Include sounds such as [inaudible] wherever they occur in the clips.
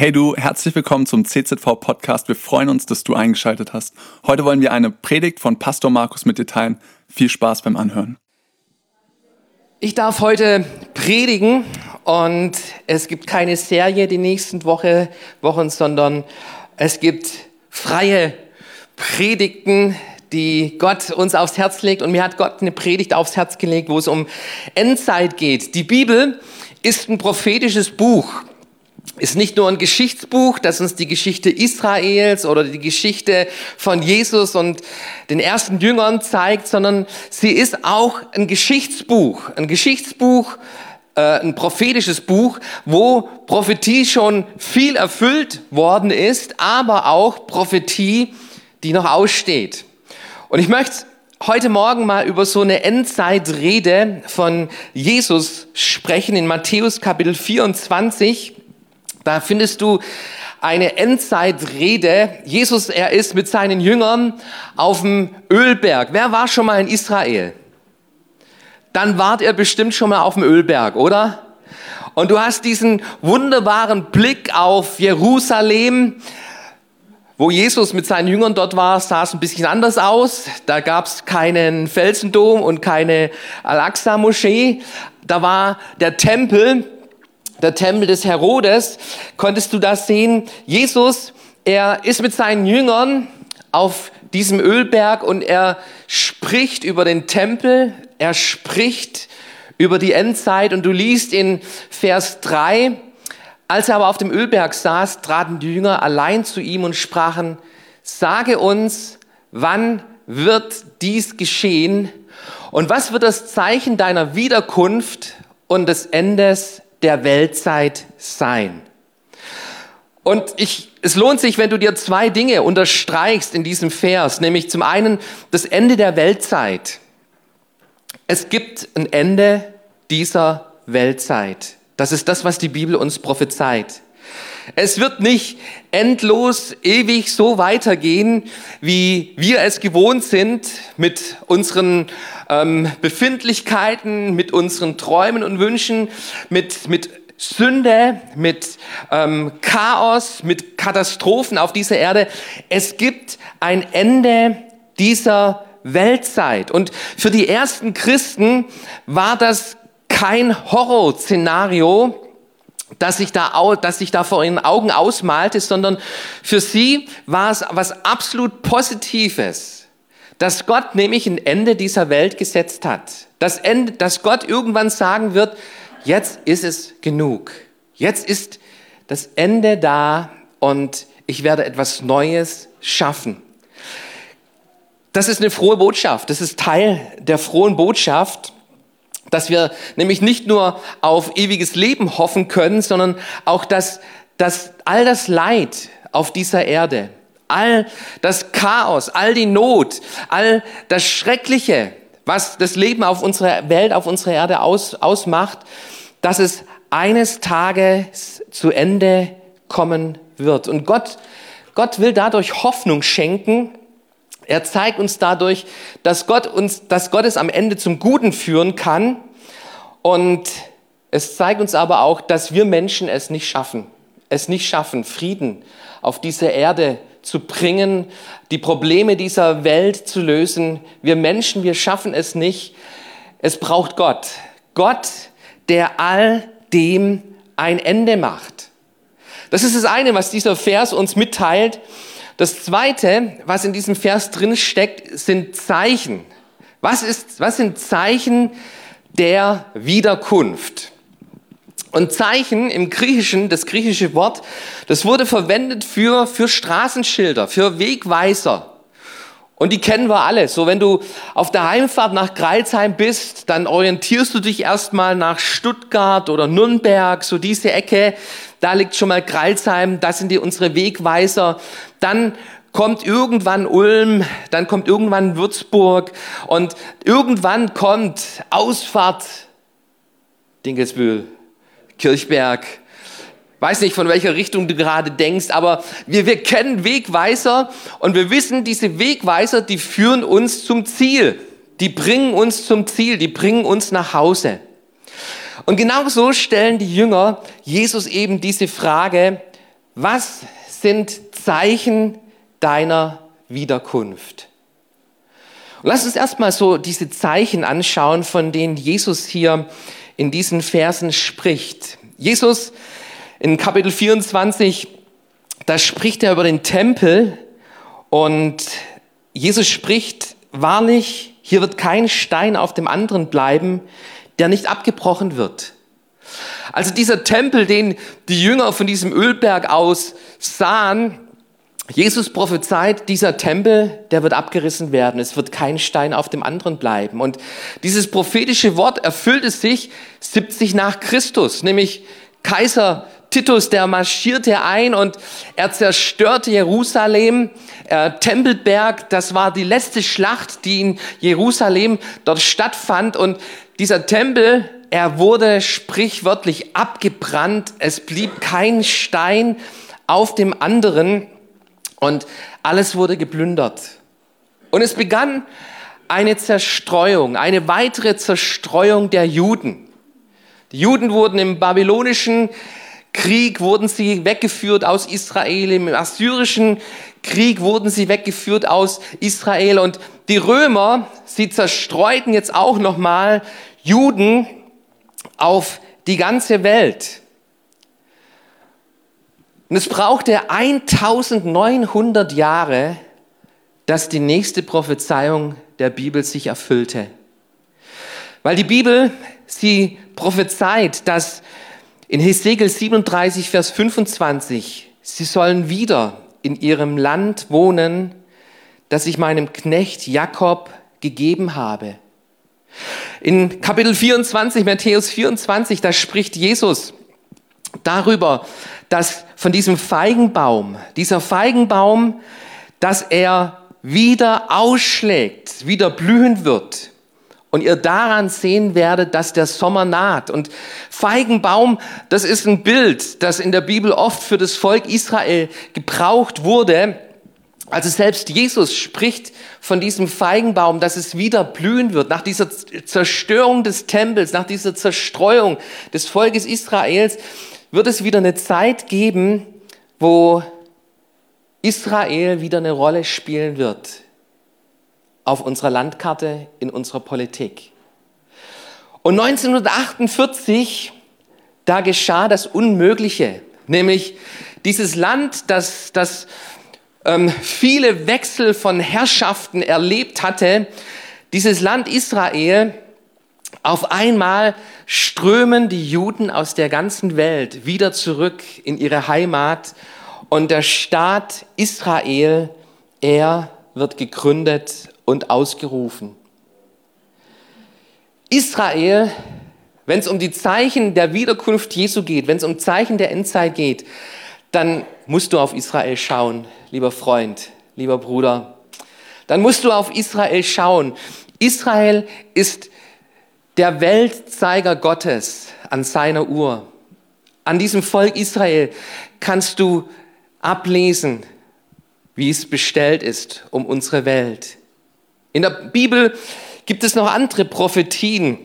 Hey du, herzlich willkommen zum CZV Podcast. Wir freuen uns, dass du eingeschaltet hast. Heute wollen wir eine Predigt von Pastor Markus mit dir teilen. Viel Spaß beim Anhören. Ich darf heute predigen und es gibt keine Serie die nächsten Woche, Wochen, sondern es gibt freie Predigten, die Gott uns aufs Herz legt. Und mir hat Gott eine Predigt aufs Herz gelegt, wo es um Endzeit geht. Die Bibel ist ein prophetisches Buch ist nicht nur ein Geschichtsbuch, das uns die Geschichte Israels oder die Geschichte von Jesus und den ersten Jüngern zeigt, sondern sie ist auch ein Geschichtsbuch. Ein Geschichtsbuch, äh, ein prophetisches Buch, wo Prophetie schon viel erfüllt worden ist, aber auch Prophetie, die noch aussteht. Und ich möchte heute Morgen mal über so eine Endzeitrede von Jesus sprechen in Matthäus Kapitel 24. Da findest du eine Endzeitrede. Jesus, er ist mit seinen Jüngern auf dem Ölberg. Wer war schon mal in Israel? Dann wart ihr bestimmt schon mal auf dem Ölberg, oder? Und du hast diesen wunderbaren Blick auf Jerusalem. Wo Jesus mit seinen Jüngern dort war, sah es ein bisschen anders aus. Da gab es keinen Felsendom und keine Al-Aqsa-Moschee. Da war der Tempel der Tempel des Herodes, konntest du das sehen. Jesus, er ist mit seinen Jüngern auf diesem Ölberg und er spricht über den Tempel, er spricht über die Endzeit und du liest in Vers 3, als er aber auf dem Ölberg saß, traten die Jünger allein zu ihm und sprachen, sage uns, wann wird dies geschehen und was wird das Zeichen deiner Wiederkunft und des Endes der Weltzeit sein. Und ich, es lohnt sich, wenn du dir zwei Dinge unterstreichst in diesem Vers, nämlich zum einen das Ende der Weltzeit. Es gibt ein Ende dieser Weltzeit. Das ist das, was die Bibel uns prophezeit. Es wird nicht endlos, ewig so weitergehen, wie wir es gewohnt sind mit unseren ähm, Befindlichkeiten, mit unseren Träumen und Wünschen, mit, mit Sünde, mit ähm, Chaos, mit Katastrophen auf dieser Erde. Es gibt ein Ende dieser Weltzeit. Und für die ersten Christen war das kein Horrorszenario, dass sich da, dass sich da vor ihren Augen ausmalte, sondern für sie war es was absolut Positives, dass Gott nämlich ein Ende dieser Welt gesetzt hat. Das Ende, dass Gott irgendwann sagen wird, jetzt ist es genug. Jetzt ist das Ende da und ich werde etwas Neues schaffen. Das ist eine frohe Botschaft. Das ist Teil der frohen Botschaft dass wir nämlich nicht nur auf ewiges Leben hoffen können, sondern auch, dass, dass all das Leid auf dieser Erde, all das Chaos, all die Not, all das Schreckliche, was das Leben auf unserer Welt, auf unserer Erde aus, ausmacht, dass es eines Tages zu Ende kommen wird. Und Gott, Gott will dadurch Hoffnung schenken. Er zeigt uns dadurch, dass Gott uns, dass Gott es am Ende zum Guten führen kann. Und es zeigt uns aber auch, dass wir Menschen es nicht schaffen. Es nicht schaffen, Frieden auf dieser Erde zu bringen, die Probleme dieser Welt zu lösen. Wir Menschen, wir schaffen es nicht. Es braucht Gott. Gott, der all dem ein Ende macht. Das ist das eine, was dieser Vers uns mitteilt. Das zweite, was in diesem Vers drin steckt, sind Zeichen. Was, ist, was sind Zeichen der Wiederkunft? Und Zeichen im Griechischen, das griechische Wort, das wurde verwendet für, für Straßenschilder, für Wegweiser. Und die kennen wir alle. So, wenn du auf der Heimfahrt nach Greilsheim bist, dann orientierst du dich erstmal nach Stuttgart oder Nürnberg, so diese Ecke. Da liegt schon mal Greilsheim, das sind die unsere Wegweiser. Dann kommt irgendwann Ulm, dann kommt irgendwann Würzburg und irgendwann kommt Ausfahrt Dinkelsbühl, Kirchberg. Weiß nicht, von welcher Richtung du gerade denkst, aber wir, wir kennen Wegweiser und wir wissen, diese Wegweiser, die führen uns zum Ziel. Die bringen uns zum Ziel, die bringen uns nach Hause. Und genau so stellen die Jünger Jesus eben diese Frage, was sind Zeichen deiner Wiederkunft? Und lass uns erstmal so diese Zeichen anschauen, von denen Jesus hier in diesen Versen spricht. Jesus in Kapitel 24, da spricht er über den Tempel und Jesus spricht, wahrlich, hier wird kein Stein auf dem anderen bleiben, der nicht abgebrochen wird. Also dieser Tempel, den die Jünger von diesem Ölberg aus sahen, Jesus prophezeit, dieser Tempel, der wird abgerissen werden. Es wird kein Stein auf dem anderen bleiben. Und dieses prophetische Wort erfüllte sich 70 nach Christus, nämlich Kaiser Titus, der marschierte ein und er zerstörte Jerusalem. Äh, Tempelberg, das war die letzte Schlacht, die in Jerusalem dort stattfand. Und dieser Tempel, er wurde sprichwörtlich abgebrannt. Es blieb kein Stein auf dem anderen und alles wurde geplündert. Und es begann eine Zerstreuung, eine weitere Zerstreuung der Juden. Die Juden wurden im babylonischen Krieg wurden sie weggeführt aus Israel, im assyrischen Krieg wurden sie weggeführt aus Israel und die Römer, sie zerstreuten jetzt auch nochmal Juden auf die ganze Welt. Und es brauchte 1900 Jahre, dass die nächste Prophezeiung der Bibel sich erfüllte. Weil die Bibel, sie prophezeit, dass in Hesekiel 37, Vers 25, sie sollen wieder in ihrem Land wohnen, das ich meinem Knecht Jakob gegeben habe. In Kapitel 24, Matthäus 24, da spricht Jesus darüber, dass von diesem Feigenbaum, dieser Feigenbaum, dass er wieder ausschlägt, wieder blühen wird. Und ihr daran sehen werdet, dass der Sommer naht. Und Feigenbaum, das ist ein Bild, das in der Bibel oft für das Volk Israel gebraucht wurde. Also selbst Jesus spricht von diesem Feigenbaum, dass es wieder blühen wird. Nach dieser Zerstörung des Tempels, nach dieser Zerstreuung des Volkes Israels, wird es wieder eine Zeit geben, wo Israel wieder eine Rolle spielen wird auf unserer Landkarte, in unserer Politik. Und 1948, da geschah das Unmögliche, nämlich dieses Land, das, das ähm, viele Wechsel von Herrschaften erlebt hatte, dieses Land Israel, auf einmal strömen die Juden aus der ganzen Welt wieder zurück in ihre Heimat und der Staat Israel, er wird gegründet und ausgerufen. Israel, wenn es um die Zeichen der Wiederkunft Jesu geht, wenn es um Zeichen der Endzeit geht, dann musst du auf Israel schauen, lieber Freund, lieber Bruder. Dann musst du auf Israel schauen. Israel ist der Weltzeiger Gottes an seiner Uhr. An diesem Volk Israel kannst du ablesen, wie es bestellt ist um unsere Welt. In der Bibel gibt es noch andere Prophetien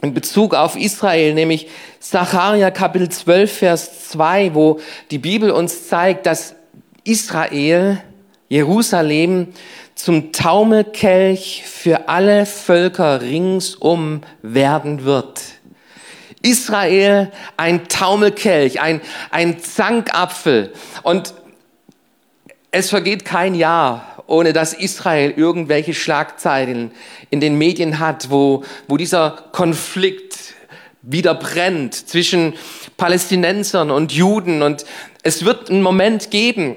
in Bezug auf Israel, nämlich Sacharja Kapitel 12, Vers 2, wo die Bibel uns zeigt, dass Israel, Jerusalem, zum Taumelkelch für alle Völker ringsum werden wird. Israel ein Taumelkelch, ein, ein Zankapfel. Und es vergeht kein Jahr, ohne dass Israel irgendwelche Schlagzeilen in den Medien hat, wo, wo dieser Konflikt wieder brennt zwischen Palästinensern und Juden. Und es wird einen Moment geben,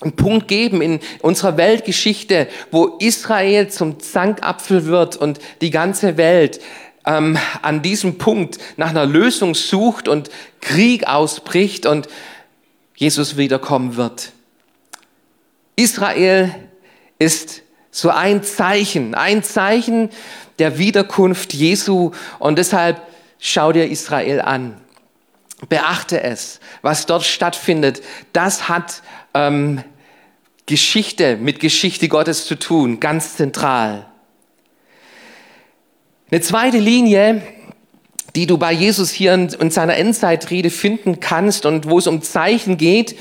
einen Punkt geben in unserer Weltgeschichte, wo Israel zum Zankapfel wird und die ganze Welt ähm, an diesem Punkt nach einer Lösung sucht und Krieg ausbricht und Jesus wiederkommen wird. Israel ist so ein Zeichen, ein Zeichen der Wiederkunft Jesu und deshalb schau dir Israel an. Beachte es, was dort stattfindet. Das hat ähm, Geschichte mit Geschichte Gottes zu tun, ganz zentral. Eine zweite Linie, die du bei Jesus hier in, in seiner Endzeitrede finden kannst und wo es um Zeichen geht.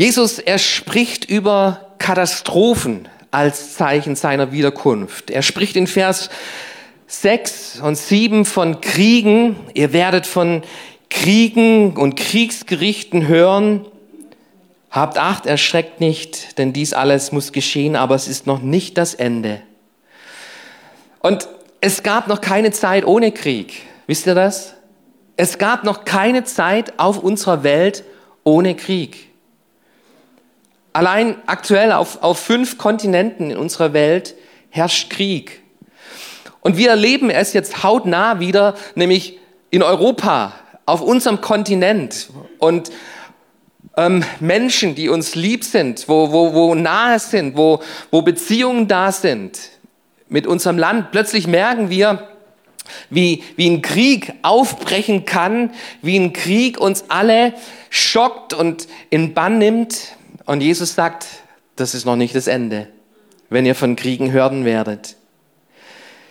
Jesus, er spricht über Katastrophen als Zeichen seiner Wiederkunft. Er spricht in Vers 6 und 7 von Kriegen. Ihr werdet von Kriegen und Kriegsgerichten hören. Habt Acht, erschreckt nicht, denn dies alles muss geschehen, aber es ist noch nicht das Ende. Und es gab noch keine Zeit ohne Krieg. Wisst ihr das? Es gab noch keine Zeit auf unserer Welt ohne Krieg. Allein aktuell auf, auf fünf Kontinenten in unserer Welt herrscht Krieg. Und wir erleben es jetzt hautnah wieder, nämlich in Europa, auf unserem Kontinent. Und ähm, Menschen, die uns lieb sind, wo, wo, wo nahe sind, wo, wo Beziehungen da sind mit unserem Land, plötzlich merken wir, wie, wie ein Krieg aufbrechen kann, wie ein Krieg uns alle schockt und in Bann nimmt. Und Jesus sagt, das ist noch nicht das Ende, wenn ihr von Kriegen hören werdet.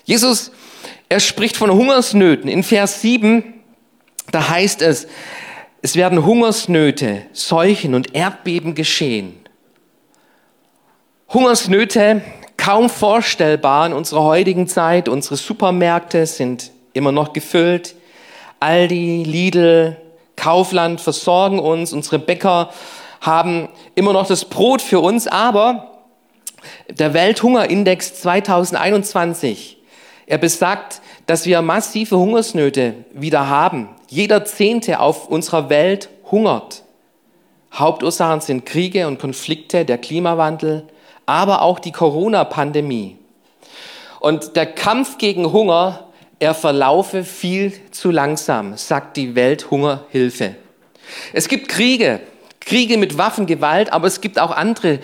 Jesus, er spricht von Hungersnöten. In Vers 7, da heißt es, es werden Hungersnöte, Seuchen und Erdbeben geschehen. Hungersnöte kaum vorstellbar in unserer heutigen Zeit. Unsere Supermärkte sind immer noch gefüllt. Aldi, Lidl, Kaufland versorgen uns. Unsere Bäcker haben immer noch das Brot für uns. Aber der Welthungerindex 2021, er besagt, dass wir massive Hungersnöte wieder haben. Jeder Zehnte auf unserer Welt hungert. Hauptursachen sind Kriege und Konflikte, der Klimawandel, aber auch die Corona-Pandemie. Und der Kampf gegen Hunger, er verlaufe viel zu langsam, sagt die Welthungerhilfe. Es gibt Kriege, Kriege mit Waffengewalt, aber es gibt auch andere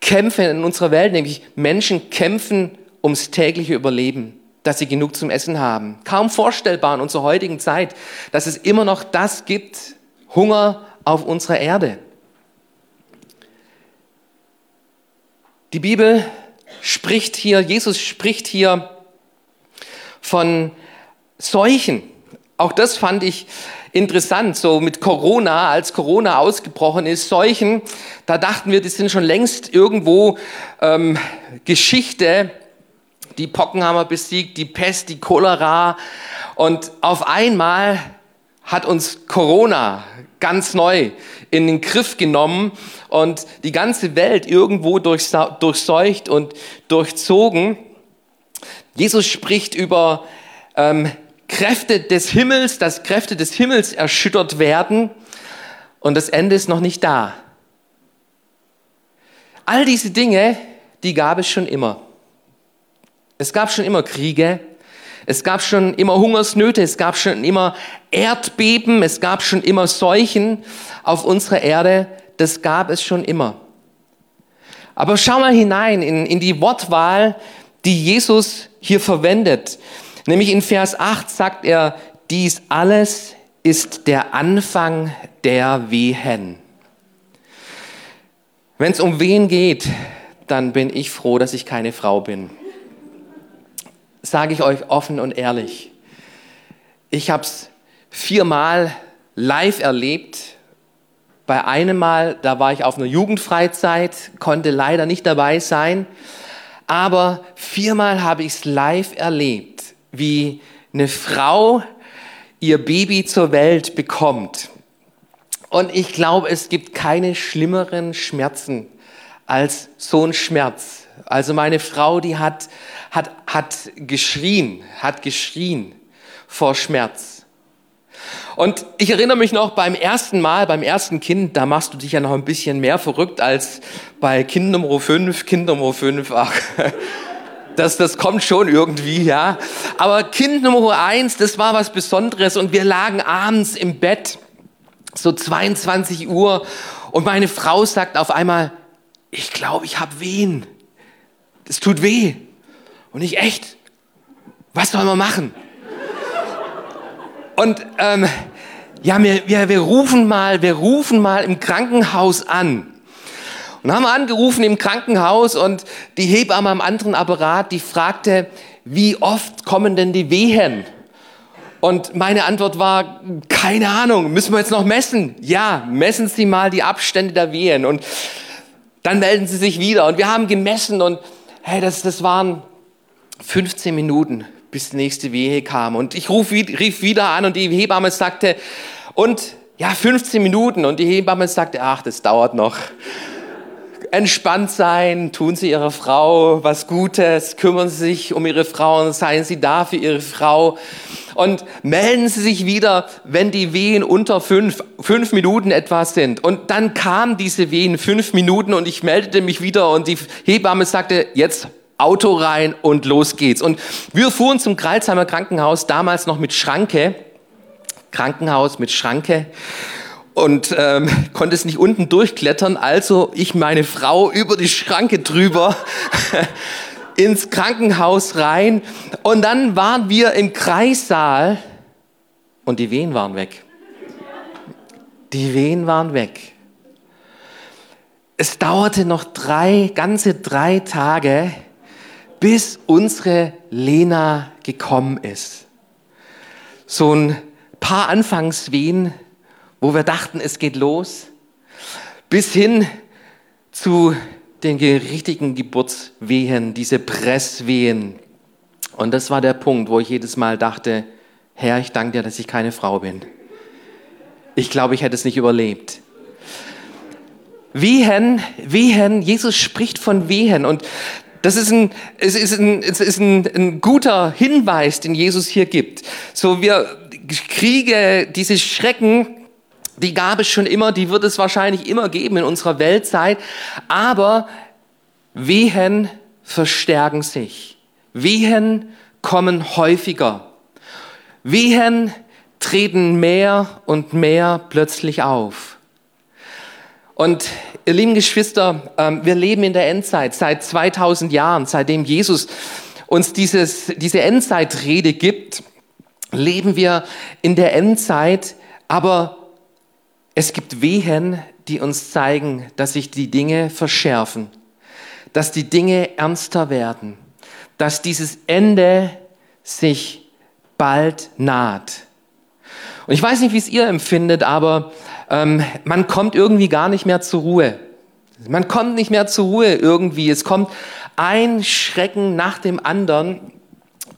Kämpfe in unserer Welt, nämlich Menschen kämpfen ums tägliche Überleben dass sie genug zum Essen haben. Kaum vorstellbar in unserer heutigen Zeit, dass es immer noch das gibt, Hunger auf unserer Erde. Die Bibel spricht hier, Jesus spricht hier von Seuchen. Auch das fand ich interessant, so mit Corona, als Corona ausgebrochen ist, Seuchen, da dachten wir, die sind schon längst irgendwo ähm, Geschichte die Pocken haben wir besiegt, die Pest, die Cholera. Und auf einmal hat uns Corona ganz neu in den Griff genommen und die ganze Welt irgendwo durchseucht und durchzogen. Jesus spricht über ähm, Kräfte des Himmels, dass Kräfte des Himmels erschüttert werden und das Ende ist noch nicht da. All diese Dinge, die gab es schon immer. Es gab schon immer Kriege, es gab schon immer Hungersnöte, es gab schon immer Erdbeben, es gab schon immer Seuchen auf unserer Erde, das gab es schon immer. Aber schau mal hinein in, in die Wortwahl, die Jesus hier verwendet. Nämlich in Vers 8 sagt er, dies alles ist der Anfang der Wehen. Wenn es um Wehen geht, dann bin ich froh, dass ich keine Frau bin sage ich euch offen und ehrlich. Ich habe es viermal live erlebt. Bei einem Mal, da war ich auf einer Jugendfreizeit, konnte leider nicht dabei sein. Aber viermal habe ich es live erlebt, wie eine Frau ihr Baby zur Welt bekommt. Und ich glaube, es gibt keine schlimmeren Schmerzen als so ein Schmerz. Also meine Frau, die hat, hat, hat geschrien, hat geschrien vor Schmerz. Und ich erinnere mich noch beim ersten Mal, beim ersten Kind, da machst du dich ja noch ein bisschen mehr verrückt als bei Kind Nummer 5, Kind Nummer 5, ach, [laughs] das, das kommt schon irgendwie, ja. Aber Kind Nummer 1, das war was Besonderes und wir lagen abends im Bett, so 22 Uhr und meine Frau sagt auf einmal, ich glaube, ich habe Wehen. Das tut weh. Und ich echt, was soll man machen? Und ähm, ja, wir, wir, wir rufen mal, wir rufen mal im Krankenhaus an. Und haben angerufen im Krankenhaus und die Hebamme am anderen Apparat, die fragte, wie oft kommen denn die Wehen? Und meine Antwort war, keine Ahnung, müssen wir jetzt noch messen? Ja, messen Sie mal die Abstände der Wehen. Und dann melden Sie sich wieder. Und wir haben gemessen und hey, das, das waren 15 Minuten, bis die nächste Wehe kam. Und ich ruf, rief wieder an und die Hebamme sagte, und ja, 15 Minuten. Und die Hebamme sagte, ach, das dauert noch entspannt sein, tun Sie Ihrer Frau was Gutes, kümmern Sie sich um Ihre Frau und seien Sie da für Ihre Frau. Und melden Sie sich wieder, wenn die Wehen unter fünf, fünf Minuten etwas sind. Und dann kamen diese Wehen fünf Minuten und ich meldete mich wieder und die Hebamme sagte, jetzt Auto rein und los geht's. Und wir fuhren zum Kreilsheimer Krankenhaus, damals noch mit Schranke. Krankenhaus mit Schranke und ähm, konnte es nicht unten durchklettern, also ich meine Frau über die Schranke drüber [laughs] ins Krankenhaus rein und dann waren wir im Kreissaal und die Wehen waren weg. Die Wehen waren weg. Es dauerte noch drei, ganze drei Tage, bis unsere Lena gekommen ist. So ein paar Anfangswehen wo wir dachten, es geht los, bis hin zu den richtigen Geburtswehen, diese Presswehen. Und das war der Punkt, wo ich jedes Mal dachte, Herr, ich danke dir, dass ich keine Frau bin. Ich glaube, ich hätte es nicht überlebt. Wehen, Wehen, Jesus spricht von Wehen und das ist ein, es ist ein, es ist ein, ein guter Hinweis, den Jesus hier gibt. So, wir Kriege, diese Schrecken, die gab es schon immer, die wird es wahrscheinlich immer geben in unserer Weltzeit, aber Wehen verstärken sich. Wehen kommen häufiger. Wehen treten mehr und mehr plötzlich auf. Und ihr lieben Geschwister, ähm, wir leben in der Endzeit seit 2000 Jahren, seitdem Jesus uns dieses, diese Endzeitrede gibt, leben wir in der Endzeit, aber es gibt Wehen, die uns zeigen, dass sich die Dinge verschärfen, dass die Dinge ernster werden, dass dieses Ende sich bald naht. Und ich weiß nicht, wie es ihr empfindet, aber ähm, man kommt irgendwie gar nicht mehr zur Ruhe. Man kommt nicht mehr zur Ruhe irgendwie. Es kommt ein Schrecken nach dem anderen.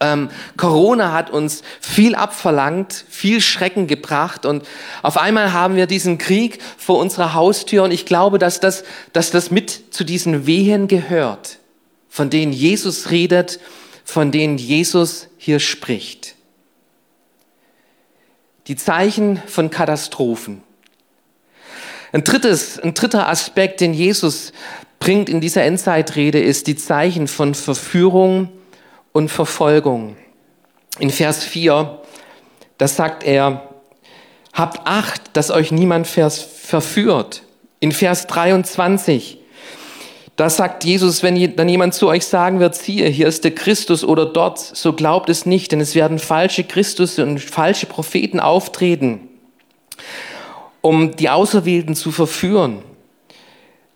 Ähm, Corona hat uns viel abverlangt, viel Schrecken gebracht und auf einmal haben wir diesen Krieg vor unserer Haustür und ich glaube, dass das, dass das mit zu diesen Wehen gehört, von denen Jesus redet, von denen Jesus hier spricht. Die Zeichen von Katastrophen. Ein, drittes, ein dritter Aspekt, den Jesus bringt in dieser Endzeitrede, ist die Zeichen von Verführung und Verfolgung. In Vers 4, da sagt er, habt Acht, dass euch niemand verführt. In Vers 23, da sagt Jesus, wenn dann jemand zu euch sagen wird, siehe, hier ist der Christus oder dort, so glaubt es nicht, denn es werden falsche Christus und falsche Propheten auftreten, um die Auserwählten zu verführen.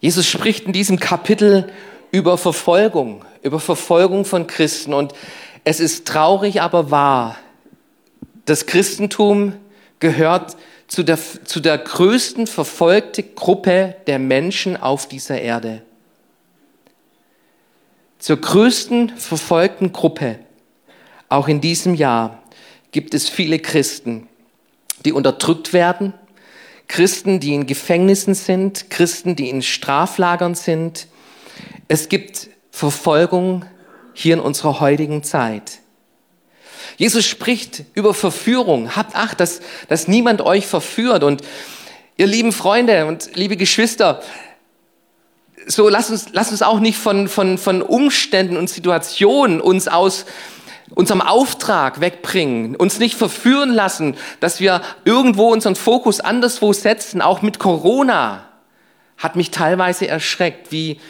Jesus spricht in diesem Kapitel über Verfolgung, über Verfolgung von Christen. Und es ist traurig, aber wahr. Das Christentum gehört zu der, zu der größten verfolgte Gruppe der Menschen auf dieser Erde. Zur größten verfolgten Gruppe, auch in diesem Jahr, gibt es viele Christen, die unterdrückt werden, Christen, die in Gefängnissen sind, Christen, die in Straflagern sind. Es gibt Verfolgung hier in unserer heutigen Zeit. Jesus spricht über Verführung. Habt Acht, dass, dass niemand euch verführt. Und ihr lieben Freunde und liebe Geschwister, so lasst uns, lasst uns auch nicht von, von, von Umständen und Situationen uns aus unserem Auftrag wegbringen, uns nicht verführen lassen, dass wir irgendwo unseren Fokus anderswo setzen. Auch mit Corona hat mich teilweise erschreckt, wie,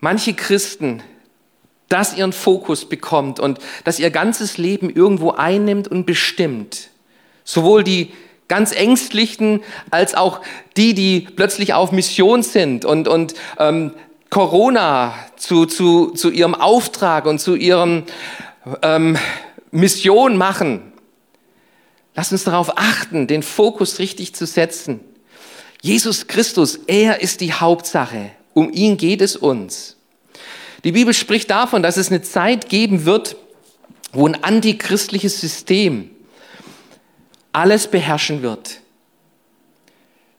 manche Christen das ihren Fokus bekommt und das ihr ganzes Leben irgendwo einnimmt und bestimmt. Sowohl die ganz Ängstlichen als auch die, die plötzlich auf Mission sind und, und ähm, Corona zu, zu, zu ihrem Auftrag und zu ihrem ähm, Mission machen. Lass uns darauf achten, den Fokus richtig zu setzen. Jesus Christus, er ist die Hauptsache. Um ihn geht es uns. Die Bibel spricht davon, dass es eine Zeit geben wird, wo ein antichristliches System alles beherrschen wird.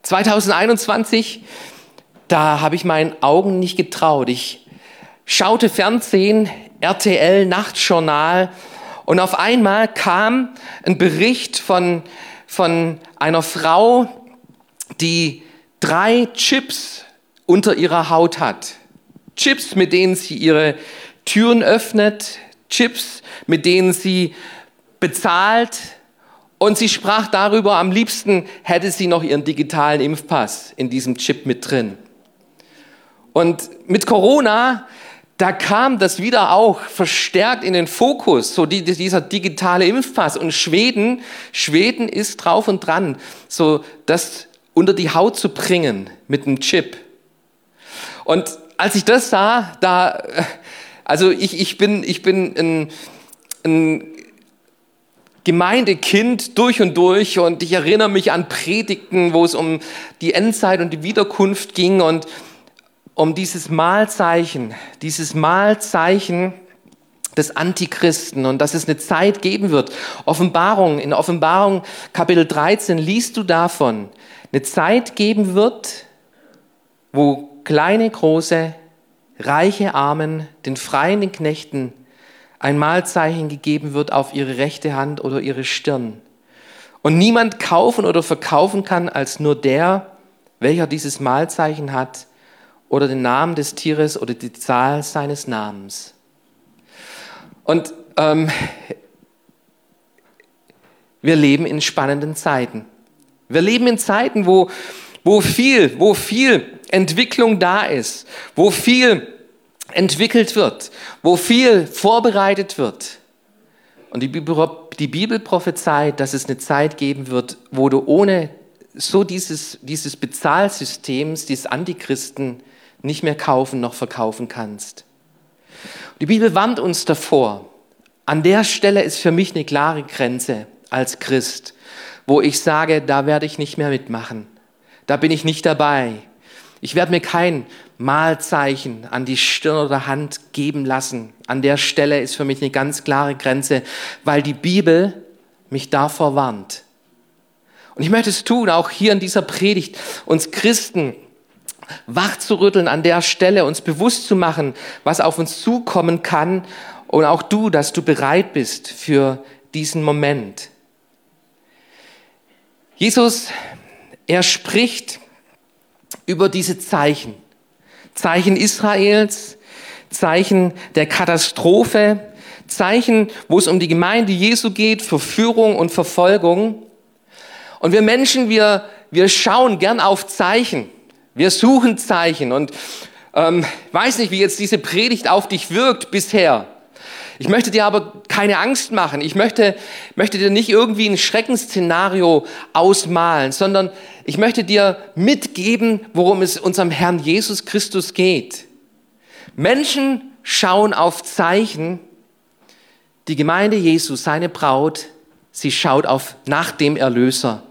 2021, da habe ich meinen Augen nicht getraut. Ich schaute Fernsehen, RTL, Nachtjournal und auf einmal kam ein Bericht von, von einer Frau, die drei Chips unter ihrer Haut hat. Chips, mit denen sie ihre Türen öffnet, Chips, mit denen sie bezahlt. Und sie sprach darüber, am liebsten hätte sie noch ihren digitalen Impfpass in diesem Chip mit drin. Und mit Corona, da kam das wieder auch verstärkt in den Fokus, so die, dieser digitale Impfpass. Und Schweden, Schweden ist drauf und dran, so das unter die Haut zu bringen mit einem Chip. Und als ich das sah, da, also ich, ich bin, ich bin ein, ein Gemeindekind durch und durch und ich erinnere mich an Predigten, wo es um die Endzeit und die Wiederkunft ging und um dieses Mahlzeichen, dieses Mahlzeichen des Antichristen und dass es eine Zeit geben wird. Offenbarung, in Offenbarung Kapitel 13 liest du davon, eine Zeit geben wird, wo kleine, große, reiche, armen, den freien, Knechten ein Mahlzeichen gegeben wird auf ihre rechte Hand oder ihre Stirn. Und niemand kaufen oder verkaufen kann als nur der, welcher dieses Mahlzeichen hat oder den Namen des Tieres oder die Zahl seines Namens. Und ähm, wir leben in spannenden Zeiten. Wir leben in Zeiten, wo, wo viel, wo viel Entwicklung da ist, wo viel entwickelt wird, wo viel vorbereitet wird. Und die Bibel, die Bibel prophezeit, dass es eine Zeit geben wird, wo du ohne so dieses, dieses Bezahlsystems, dieses Antichristen nicht mehr kaufen noch verkaufen kannst. Die Bibel warnt uns davor. An der Stelle ist für mich eine klare Grenze als Christ wo ich sage, da werde ich nicht mehr mitmachen. Da bin ich nicht dabei. Ich werde mir kein Mahlzeichen an die Stirn oder Hand geben lassen. An der Stelle ist für mich eine ganz klare Grenze, weil die Bibel mich davor warnt. Und ich möchte es tun, auch hier in dieser Predigt, uns Christen wach zu rütteln an der Stelle, uns bewusst zu machen, was auf uns zukommen kann und auch du, dass du bereit bist für diesen Moment. Jesus, er spricht über diese Zeichen. Zeichen Israels, Zeichen der Katastrophe, Zeichen, wo es um die Gemeinde Jesu geht, Verführung und Verfolgung. Und wir Menschen, wir, wir schauen gern auf Zeichen. Wir suchen Zeichen. Und ähm, weiß nicht, wie jetzt diese Predigt auf dich wirkt bisher. Ich möchte dir aber keine Angst machen. Ich möchte, möchte dir nicht irgendwie ein Schreckensszenario ausmalen, sondern ich möchte dir mitgeben, worum es unserem Herrn Jesus Christus geht. Menschen schauen auf Zeichen. Die Gemeinde Jesu, seine Braut, sie schaut auf nach dem Erlöser.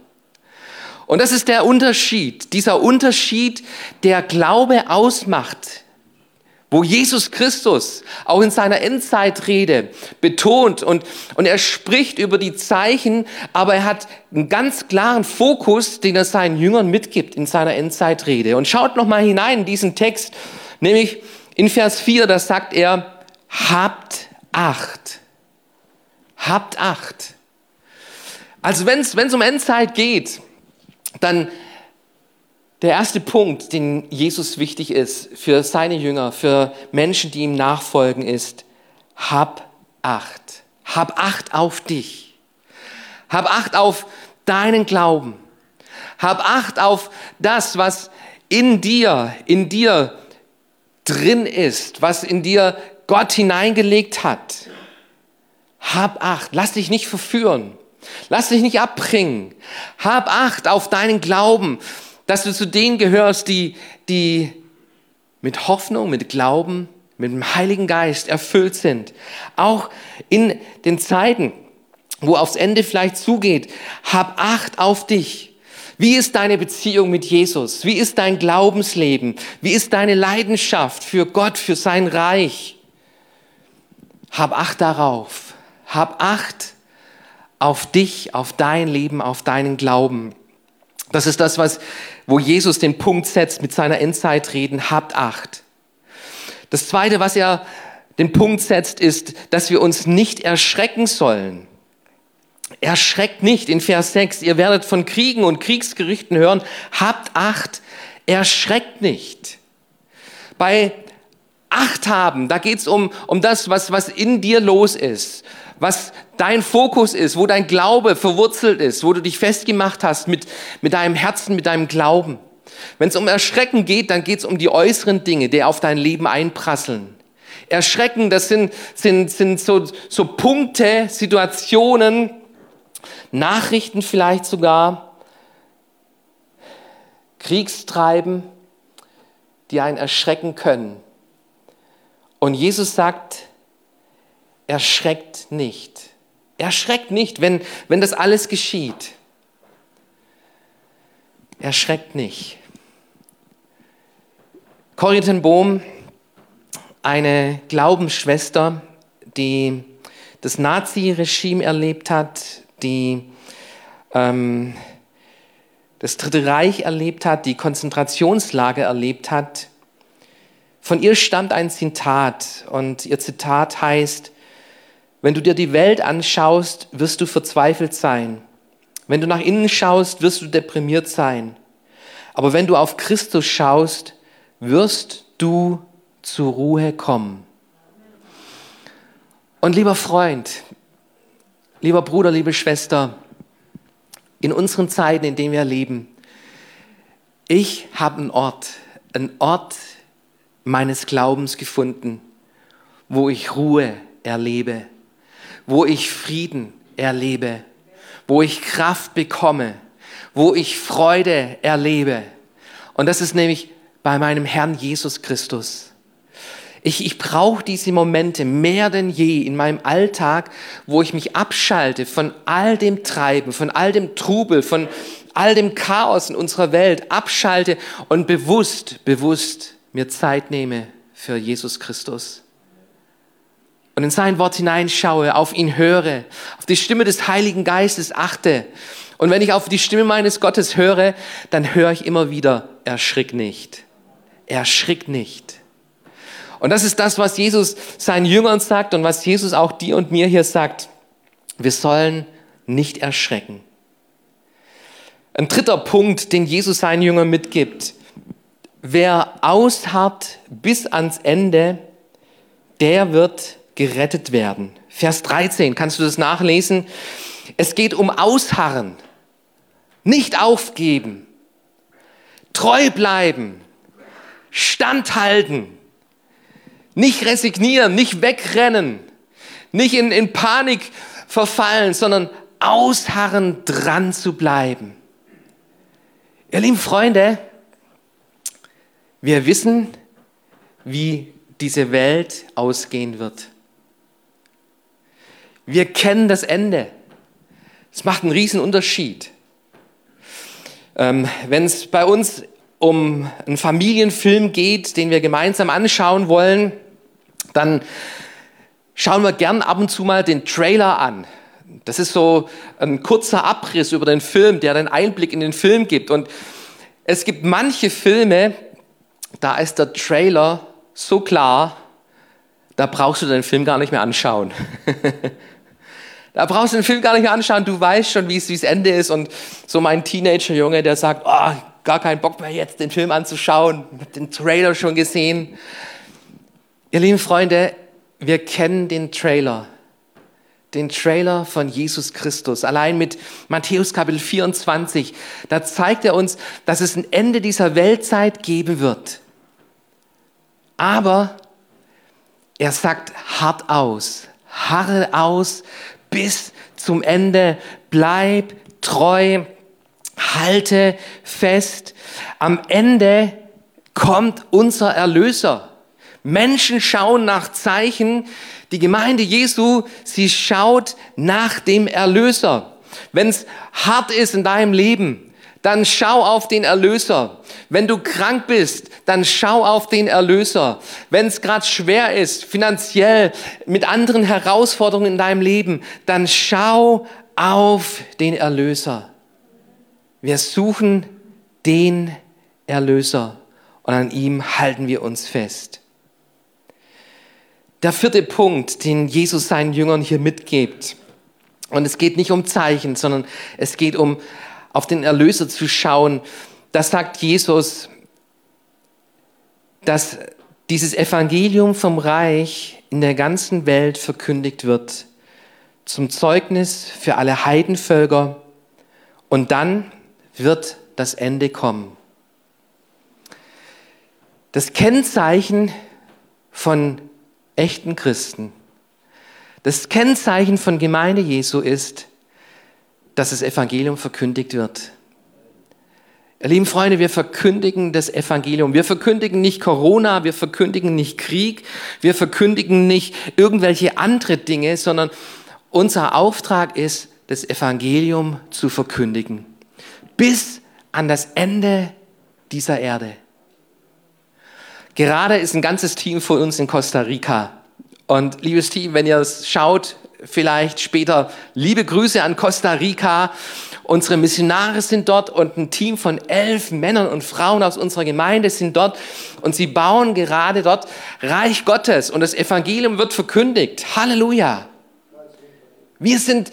Und das ist der Unterschied, dieser Unterschied, der Glaube ausmacht wo Jesus Christus auch in seiner Endzeitrede betont und, und er spricht über die Zeichen, aber er hat einen ganz klaren Fokus, den er seinen Jüngern mitgibt in seiner Endzeitrede. Und schaut noch mal hinein in diesen Text, nämlich in Vers 4, da sagt er, habt Acht. Habt Acht. Also wenn es um Endzeit geht, dann der erste Punkt, den Jesus wichtig ist für seine Jünger, für Menschen, die ihm nachfolgen, ist, hab Acht. Hab Acht auf dich. Hab Acht auf deinen Glauben. Hab Acht auf das, was in dir, in dir drin ist, was in dir Gott hineingelegt hat. Hab Acht. Lass dich nicht verführen. Lass dich nicht abbringen. Hab Acht auf deinen Glauben dass du zu denen gehörst, die, die mit Hoffnung, mit Glauben, mit dem Heiligen Geist erfüllt sind. Auch in den Zeiten, wo aufs Ende vielleicht zugeht, hab Acht auf dich. Wie ist deine Beziehung mit Jesus? Wie ist dein Glaubensleben? Wie ist deine Leidenschaft für Gott, für sein Reich? Hab Acht darauf. Hab Acht auf dich, auf dein Leben, auf deinen Glauben. Das ist das, was, wo Jesus den Punkt setzt mit seiner Endzeitreden. Habt Acht. Das zweite, was er den Punkt setzt, ist, dass wir uns nicht erschrecken sollen. Erschreckt nicht in Vers 6. Ihr werdet von Kriegen und Kriegsgerichten hören. Habt Acht. Erschreckt nicht. Bei Acht haben, da geht's um, um das, was, was in dir los ist, was dein Fokus ist, wo dein Glaube verwurzelt ist, wo du dich festgemacht hast mit, mit deinem Herzen, mit deinem Glauben. Wenn es um Erschrecken geht, dann geht es um die äußeren Dinge, die auf dein Leben einprasseln. Erschrecken, das sind, sind, sind so, so Punkte, Situationen, Nachrichten vielleicht sogar, Kriegstreiben, die einen erschrecken können. Und Jesus sagt, erschreckt nicht. Erschreckt nicht, wenn, wenn das alles geschieht. Erschreckt nicht. Corrie Bohm, eine Glaubensschwester, die das Nazi-Regime erlebt hat, die ähm, das Dritte Reich erlebt hat, die Konzentrationslager erlebt hat. Von ihr stammt ein Zitat und ihr Zitat heißt, wenn du dir die Welt anschaust, wirst du verzweifelt sein. Wenn du nach innen schaust, wirst du deprimiert sein. Aber wenn du auf Christus schaust, wirst du zur Ruhe kommen. Und lieber Freund, lieber Bruder, liebe Schwester, in unseren Zeiten, in denen wir leben, ich habe einen Ort, einen Ort meines Glaubens gefunden, wo ich Ruhe erlebe, wo ich Frieden erlebe, wo ich Kraft bekomme, wo ich Freude erlebe. Und das ist nämlich bei meinem Herrn Jesus Christus. Ich, ich brauche diese Momente mehr denn je in meinem Alltag, wo ich mich abschalte von all dem Treiben, von all dem Trubel, von all dem Chaos in unserer Welt, abschalte und bewusst, bewusst mir Zeit nehme für Jesus Christus. Und in sein Wort hineinschaue, auf ihn höre, auf die Stimme des Heiligen Geistes achte. Und wenn ich auf die Stimme meines Gottes höre, dann höre ich immer wieder, erschrick nicht. Erschrick nicht. Und das ist das, was Jesus seinen Jüngern sagt und was Jesus auch dir und mir hier sagt. Wir sollen nicht erschrecken. Ein dritter Punkt, den Jesus seinen Jüngern mitgibt. Wer ausharrt bis ans Ende, der wird gerettet werden. Vers 13, kannst du das nachlesen? Es geht um Ausharren, nicht aufgeben, treu bleiben, standhalten. Nicht resignieren, nicht wegrennen, nicht in, in Panik verfallen, sondern ausharren, dran zu bleiben. Ihr lieben Freunde, wir wissen, wie diese Welt ausgehen wird. Wir kennen das Ende. Es macht einen riesen Unterschied. Ähm, Wenn es bei uns um einen Familienfilm geht, den wir gemeinsam anschauen wollen, dann schauen wir gern ab und zu mal den Trailer an. Das ist so ein kurzer Abriss über den Film, der den Einblick in den Film gibt. Und es gibt manche Filme, da ist der Trailer so klar, da brauchst du den Film gar nicht mehr anschauen. [laughs] da brauchst du den Film gar nicht anschauen, du weißt schon, wie es Ende ist. Und so mein Teenager-Junge, der sagt, oh, gar keinen Bock mehr jetzt den Film anzuschauen, den Trailer schon gesehen. Ihr lieben Freunde, wir kennen den Trailer. Den Trailer von Jesus Christus. Allein mit Matthäus Kapitel 24, da zeigt er uns, dass es ein Ende dieser Weltzeit geben wird. Aber er sagt hart aus, harre aus bis zum Ende, bleib treu, halte fest. Am Ende kommt unser Erlöser Menschen schauen nach Zeichen. Die Gemeinde Jesu, sie schaut nach dem Erlöser. Wenn es hart ist in deinem Leben, dann schau auf den Erlöser. Wenn du krank bist, dann schau auf den Erlöser. Wenn es gerade schwer ist, finanziell, mit anderen Herausforderungen in deinem Leben, dann schau auf den Erlöser. Wir suchen den Erlöser und an ihm halten wir uns fest. Der vierte Punkt, den Jesus seinen Jüngern hier mitgibt, und es geht nicht um Zeichen, sondern es geht um auf den Erlöser zu schauen. Das sagt Jesus, dass dieses Evangelium vom Reich in der ganzen Welt verkündigt wird, zum Zeugnis für alle Heidenvölker und dann wird das Ende kommen. Das Kennzeichen von echten Christen, das Kennzeichen von Gemeinde Jesu ist, dass das Evangelium verkündigt wird. Lieben Freunde, wir verkündigen das Evangelium. Wir verkündigen nicht Corona, wir verkündigen nicht Krieg, wir verkündigen nicht irgendwelche andere Dinge, sondern unser Auftrag ist, das Evangelium zu verkündigen. Bis an das Ende dieser Erde. Gerade ist ein ganzes Team von uns in Costa Rica. Und liebes Team, wenn ihr es schaut, vielleicht später liebe Grüße an Costa Rica. Unsere Missionare sind dort und ein Team von elf Männern und Frauen aus unserer Gemeinde sind dort und sie bauen gerade dort Reich Gottes und das Evangelium wird verkündigt. Halleluja. Wir sind,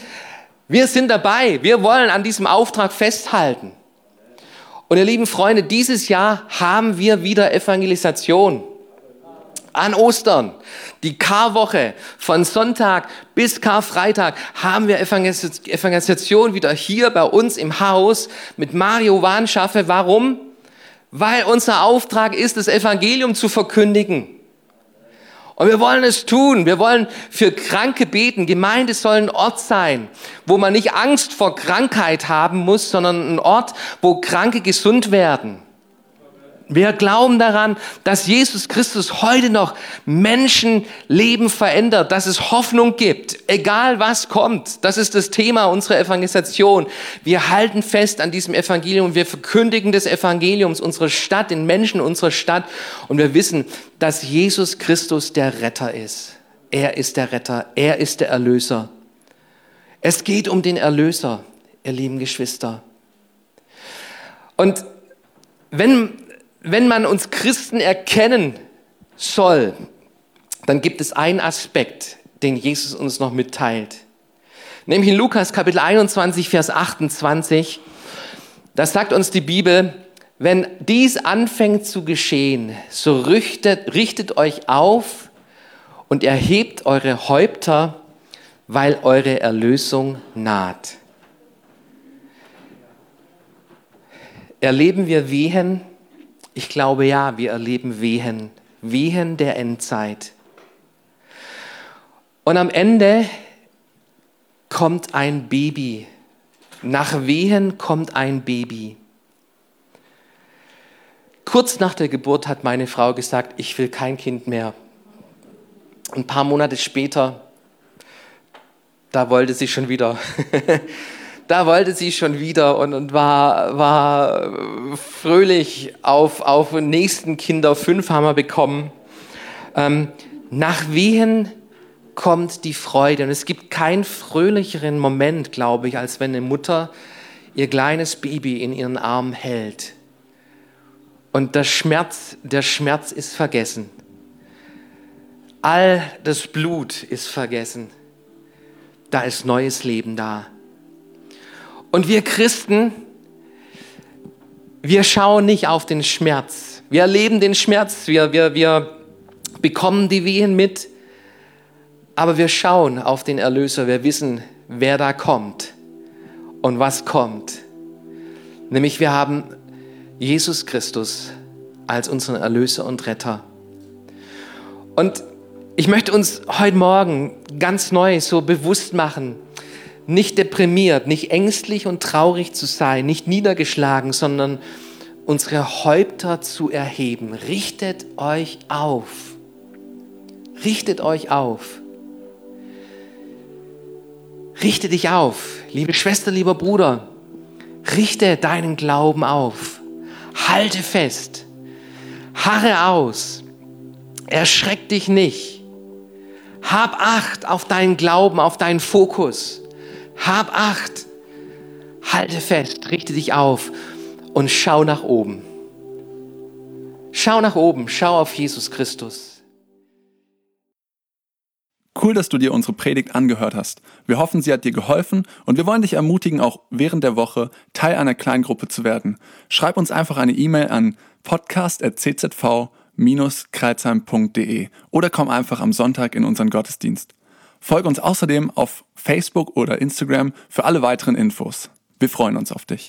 wir sind dabei. Wir wollen an diesem Auftrag festhalten. Und ihr lieben Freunde, dieses Jahr haben wir wieder Evangelisation an Ostern, die Karwoche von Sonntag bis Karfreitag, haben wir Evangelisation wieder hier bei uns im Haus mit Mario Wahnschaffe. Warum? Weil unser Auftrag ist, das Evangelium zu verkündigen. Und wir wollen es tun. Wir wollen für Kranke beten. Gemeinde soll ein Ort sein, wo man nicht Angst vor Krankheit haben muss, sondern ein Ort, wo Kranke gesund werden. Wir glauben daran, dass Jesus Christus heute noch Menschenleben verändert, dass es Hoffnung gibt, egal was kommt. Das ist das Thema unserer Evangelisation. Wir halten fest an diesem Evangelium, wir verkündigen des Evangeliums unserer Stadt, den Menschen unserer Stadt und wir wissen, dass Jesus Christus der Retter ist. Er ist der Retter, er ist der Erlöser. Es geht um den Erlöser, ihr lieben Geschwister. Und wenn wenn man uns Christen erkennen soll, dann gibt es einen Aspekt, den Jesus uns noch mitteilt. Nämlich in Lukas Kapitel 21, Vers 28, da sagt uns die Bibel, wenn dies anfängt zu geschehen, so richtet, richtet euch auf und erhebt eure Häupter, weil eure Erlösung naht. Erleben wir Wehen, ich glaube ja, wir erleben Wehen, Wehen der Endzeit. Und am Ende kommt ein Baby. Nach Wehen kommt ein Baby. Kurz nach der Geburt hat meine Frau gesagt, ich will kein Kind mehr. Ein paar Monate später, da wollte sie schon wieder. [laughs] da wollte sie schon wieder und, und war, war fröhlich auf, auf nächsten Kinder. Fünf haben wir bekommen. Ähm, nach Wehen kommt die Freude. Und es gibt keinen fröhlicheren Moment, glaube ich, als wenn eine Mutter ihr kleines Baby in ihren Arm hält. Und der Schmerz, der Schmerz ist vergessen. All das Blut ist vergessen. Da ist neues Leben da. Und wir Christen, wir schauen nicht auf den Schmerz. Wir erleben den Schmerz, wir, wir, wir bekommen die Wehen mit, aber wir schauen auf den Erlöser. Wir wissen, wer da kommt und was kommt. Nämlich wir haben Jesus Christus als unseren Erlöser und Retter. Und ich möchte uns heute Morgen ganz neu so bewusst machen, nicht deprimiert, nicht ängstlich und traurig zu sein, nicht niedergeschlagen, sondern unsere Häupter zu erheben. Richtet euch auf. Richtet euch auf. Richte dich auf, liebe Schwester, lieber Bruder. Richte deinen Glauben auf. Halte fest. Harre aus. Erschreck dich nicht. Hab Acht auf deinen Glauben, auf deinen Fokus. Hab Acht. Halte fest, richte dich auf und schau nach oben. Schau nach oben, schau auf Jesus Christus. Cool, dass du dir unsere Predigt angehört hast. Wir hoffen, sie hat dir geholfen und wir wollen dich ermutigen, auch während der Woche Teil einer Kleingruppe zu werden. Schreib uns einfach eine E-Mail an podcast.czv-kreuzheim.de oder komm einfach am Sonntag in unseren Gottesdienst. Folge uns außerdem auf Facebook oder Instagram für alle weiteren Infos. Wir freuen uns auf dich.